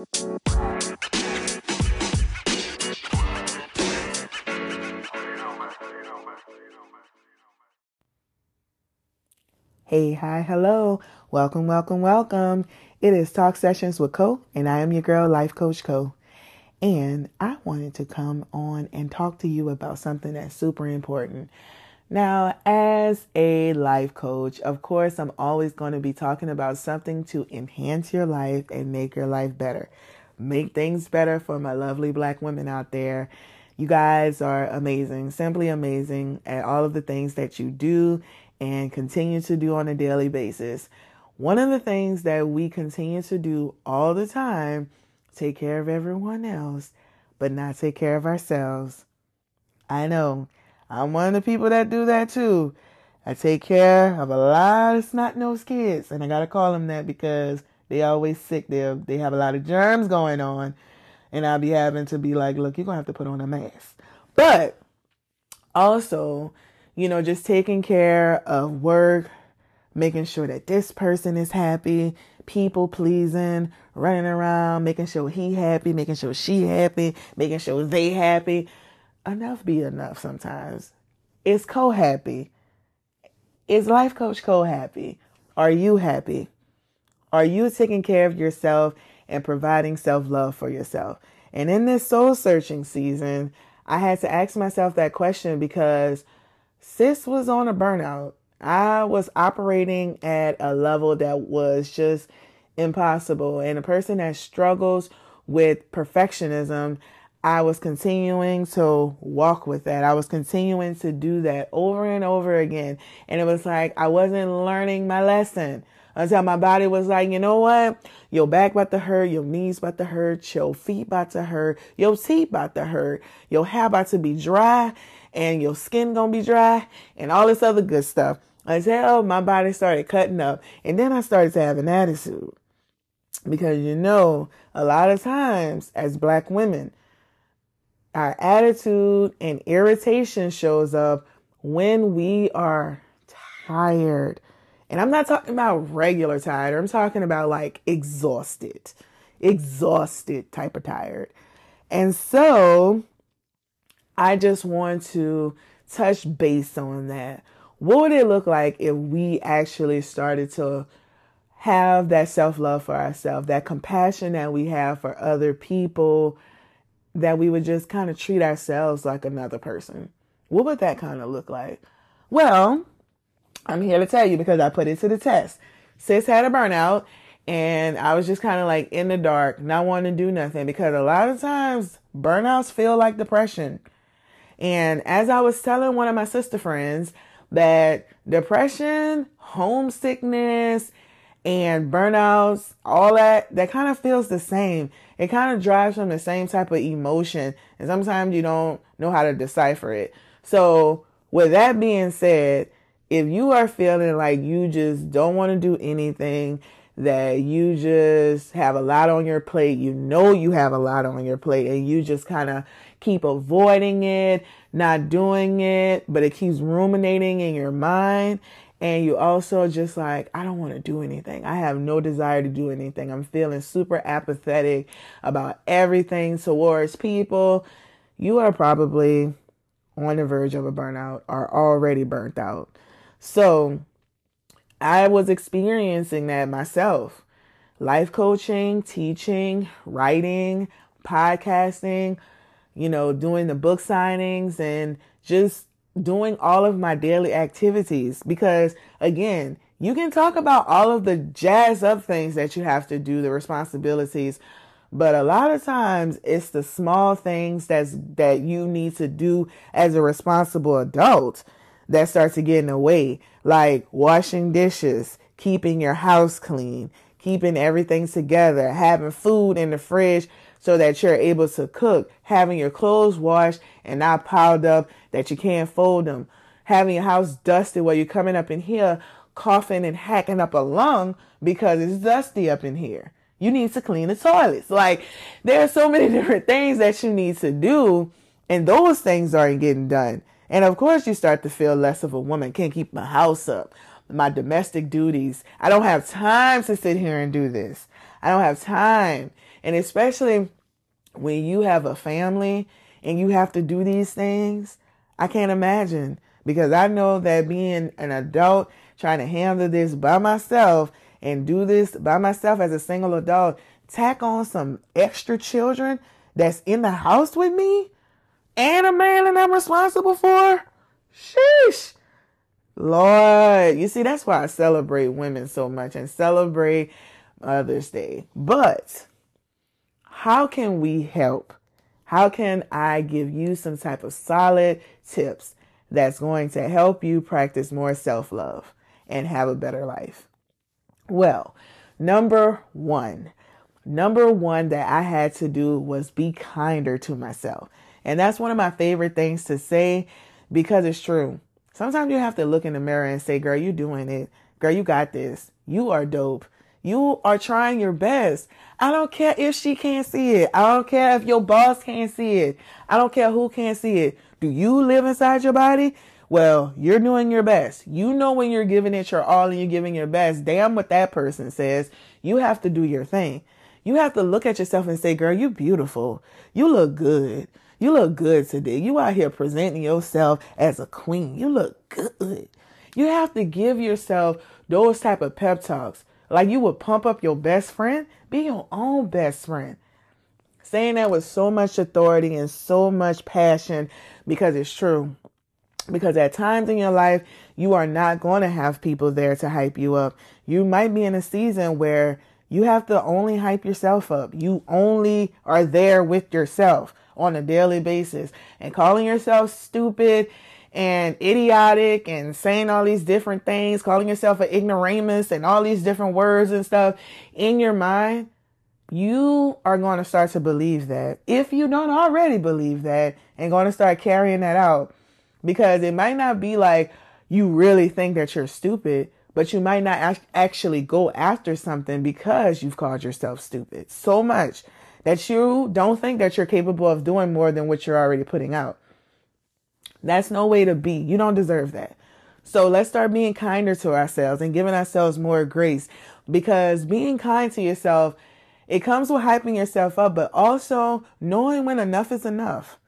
Hey, hi, hello. Welcome, welcome, welcome. It is Talk Sessions with Co, and I am your girl, Life Coach Co. And I wanted to come on and talk to you about something that's super important. Now, as a life coach, of course, I'm always going to be talking about something to enhance your life and make your life better. Make things better for my lovely black women out there. You guys are amazing, simply amazing at all of the things that you do and continue to do on a daily basis. One of the things that we continue to do all the time, take care of everyone else, but not take care of ourselves. I know. I'm one of the people that do that too. I take care of a lot of snot nosed kids, and I gotta call them that because they always sick. They they have a lot of germs going on, and I'll be having to be like, look, you're gonna have to put on a mask. But also, you know, just taking care of work, making sure that this person is happy, people pleasing, running around, making sure he happy, making sure she happy, making sure they happy. Enough be enough sometimes. It's co happy? Is life coach co happy? Are you happy? Are you taking care of yourself and providing self love for yourself? And in this soul searching season, I had to ask myself that question because sis was on a burnout. I was operating at a level that was just impossible. And a person that struggles with perfectionism, I was continuing to walk with that. I was continuing to do that over and over again. And it was like I wasn't learning my lesson until my body was like, you know what? Your back about to hurt, your knees about to hurt, your feet about to hurt, your teeth about to hurt, your hair about to be dry, and your skin gonna be dry, and all this other good stuff. Until my body started cutting up, and then I started to have an attitude. Because you know, a lot of times as black women, our attitude and irritation shows up when we are tired and I'm not talking about regular tired, I'm talking about like exhausted, exhausted type of tired. And so I just want to touch base on that. What would it look like if we actually started to have that self love for ourselves, that compassion that we have for other people, that we would just kind of treat ourselves like another person? What would that kind of look like? Well, I'm here to tell you because I put it to the test. Sis had a burnout and I was just kind of like in the dark, not wanting to do nothing because a lot of times burnouts feel like depression. And as I was telling one of my sister friends that depression, homesickness, and burnouts, all that, that kind of feels the same. It kind of drives from the same type of emotion. And sometimes you don't know how to decipher it. So with that being said, if you are feeling like you just don't want to do anything, that you just have a lot on your plate, you know you have a lot on your plate, and you just kind of keep avoiding it, not doing it, but it keeps ruminating in your mind. And you also just like, I don't want to do anything. I have no desire to do anything. I'm feeling super apathetic about everything towards people. You are probably on the verge of a burnout or already burnt out. So I was experiencing that myself. Life coaching, teaching, writing, podcasting, you know, doing the book signings and just doing all of my daily activities. Because again, you can talk about all of the jazz up things that you have to do, the responsibilities, but a lot of times it's the small things that's that you need to do as a responsible adult that starts to get in the way, like washing dishes, keeping your house clean, keeping everything together, having food in the fridge so that you're able to cook, having your clothes washed and not piled up that you can't fold them, having your house dusted while you're coming up in here coughing and hacking up a lung because it's dusty up in here. You need to clean the toilets. Like there are so many different things that you need to do and those things aren't getting done. And of course, you start to feel less of a woman. Can't keep my house up, my domestic duties. I don't have time to sit here and do this. I don't have time. And especially when you have a family and you have to do these things, I can't imagine because I know that being an adult trying to handle this by myself and do this by myself as a single adult, tack on some extra children that's in the house with me and a man that I'm responsible for. Sheesh. Lord, you see, that's why I celebrate women so much and celebrate Mother's Day. But how can we help? How can I give you some type of solid tips that's going to help you practice more self love and have a better life? Well, number one, number one that I had to do was be kinder to myself. And that's one of my favorite things to say because it's true. Sometimes you have to look in the mirror and say, girl, you doing it. Girl, you got this. You are dope. You are trying your best. I don't care if she can't see it. I don't care if your boss can't see it. I don't care who can't see it. Do you live inside your body? Well, you're doing your best. You know when you're giving it your all and you're giving your best. Damn what that person says. You have to do your thing. You have to look at yourself and say, girl, you're beautiful. You look good. You look good today. You out here presenting yourself as a queen. You look good. You have to give yourself those type of pep talks. Like you would pump up your best friend, be your own best friend. Saying that with so much authority and so much passion because it's true. Because at times in your life, you are not going to have people there to hype you up. You might be in a season where you have to only hype yourself up. You only are there with yourself on a daily basis and calling yourself stupid and idiotic and saying all these different things, calling yourself an ignoramus and all these different words and stuff in your mind, you are going to start to believe that. If you don't already believe that and going to start carrying that out because it might not be like you really think that you're stupid, but you might not actually go after something because you've called yourself stupid so much that you don't think that you're capable of doing more than what you're already putting out. That's no way to be. You don't deserve that. So let's start being kinder to ourselves and giving ourselves more grace because being kind to yourself, it comes with hyping yourself up, but also knowing when enough is enough.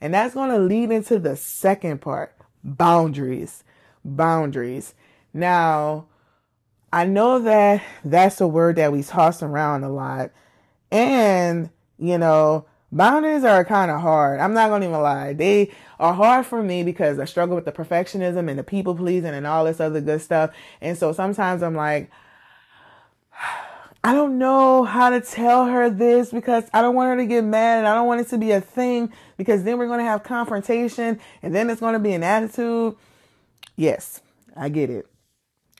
And that's going to lead into the second part boundaries. Boundaries. Now, I know that that's a word that we toss around a lot and, you know, boundaries are kind of hard. I'm not going to even lie. They are hard for me because I struggle with the perfectionism and the people pleasing and all this other good stuff. And so sometimes I'm like, I don't know how to tell her this because I don't want her to get mad and I don't want it to be a thing because then we're going to have confrontation and then it's going to be an attitude. Yes, I get it.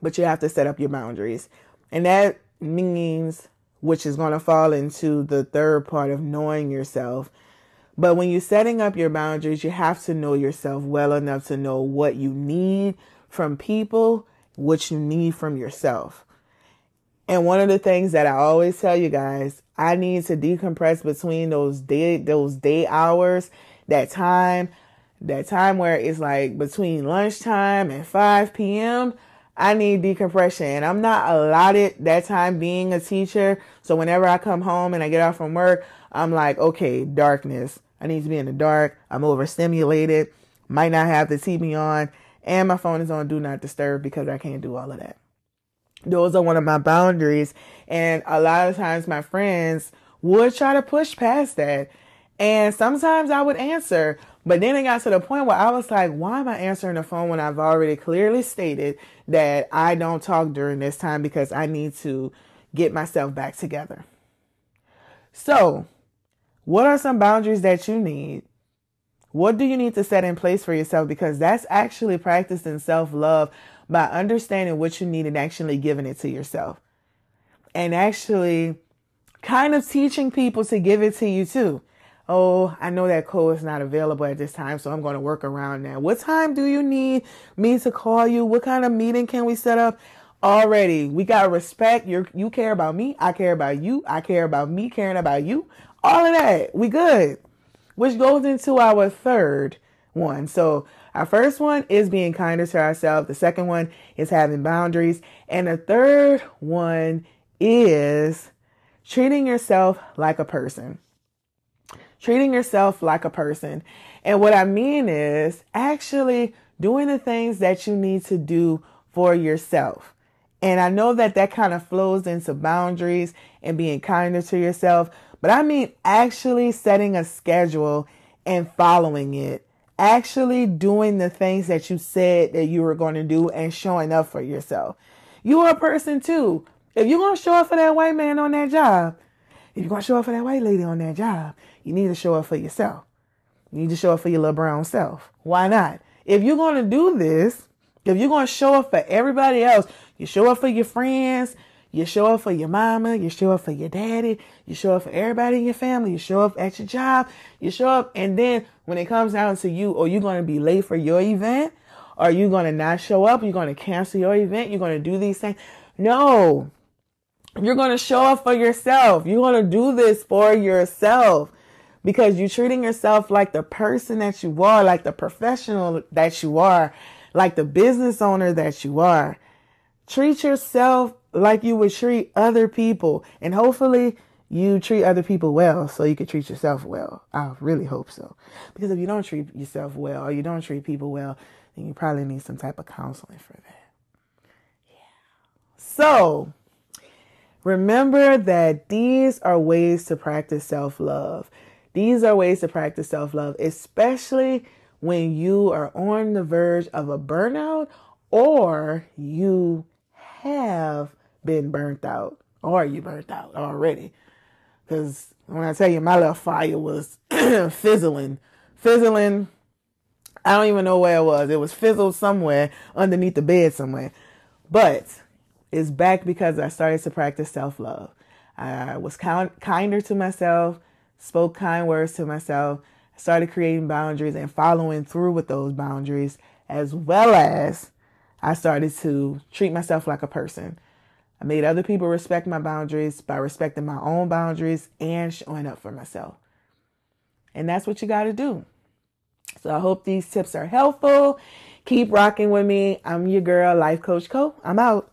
But you have to set up your boundaries. And that means which is going to fall into the third part of knowing yourself. But when you're setting up your boundaries, you have to know yourself well enough to know what you need from people, what you need from yourself. And one of the things that I always tell you guys, I need to decompress between those day those day hours, that time, that time where it's like between lunchtime and 5 p.m. I need decompression. I'm not allotted that time being a teacher. So whenever I come home and I get off from work, I'm like, okay, darkness. I need to be in the dark. I'm overstimulated. Might not have the TV on. And my phone is on do not disturb because I can't do all of that. Those are one of my boundaries. And a lot of times my friends would try to push past that. And sometimes I would answer, but then it got to the point where I was like, why am I answering the phone when I've already clearly stated that I don't talk during this time because I need to get myself back together? So, what are some boundaries that you need? What do you need to set in place for yourself? Because that's actually practicing self love by understanding what you need and actually giving it to yourself. And actually kind of teaching people to give it to you too oh, I know that code is not available at this time, so I'm going to work around that. What time do you need me to call you? What kind of meeting can we set up? Already, we got respect. You you care about me. I care about you. I care about me caring about you. All of that, we good. Which goes into our third one. So our first one is being kinder to ourselves. The second one is having boundaries, and the third one is treating yourself like a person. Treating yourself like a person. And what I mean is actually doing the things that you need to do for yourself. And I know that that kind of flows into boundaries and being kinder to yourself, but I mean actually setting a schedule and following it. Actually doing the things that you said that you were going to do and showing up for yourself. You are a person too. If you're going to show up for that white man on that job, if you're going to show up for that white lady on that job, you need to show up for yourself. You need to show up for your little brown self. Why not? If you're going to do this, if you're going to show up for everybody else, you show up for your friends, you show up for your mama, you show up for your daddy, you show up for everybody in your family, you show up at your job, you show up, and then when it comes down to you, or you're going to be late for your event, are you going to not show up? You're going to cancel your event? You're going to do these things? No. You're going to show up for yourself. You're going to do this for yourself because you're treating yourself like the person that you are, like the professional that you are, like the business owner that you are. Treat yourself like you would treat other people. And hopefully you treat other people well so you can treat yourself well. I really hope so. Because if you don't treat yourself well or you don't treat people well, then you probably need some type of counseling for that. Yeah. So remember that these are ways to practice self love. These are ways to practice self love, especially when you are on the verge of a burnout or you have been burnt out or you burnt out already. Because when I tell you my little fire was fizzling, fizzling, I don't even know where it was. It was fizzled somewhere underneath the bed somewhere. But it's back because I started to practice self love. I was kind, kinder to myself, spoke kind words to myself, started creating boundaries and following through with those boundaries, as well as I started to treat myself like a person. I made other people respect my boundaries by respecting my own boundaries and showing up for myself. And that's what you got to do. So I hope these tips are helpful. Keep rocking with me. I'm your girl, Life Coach Co. I'm out.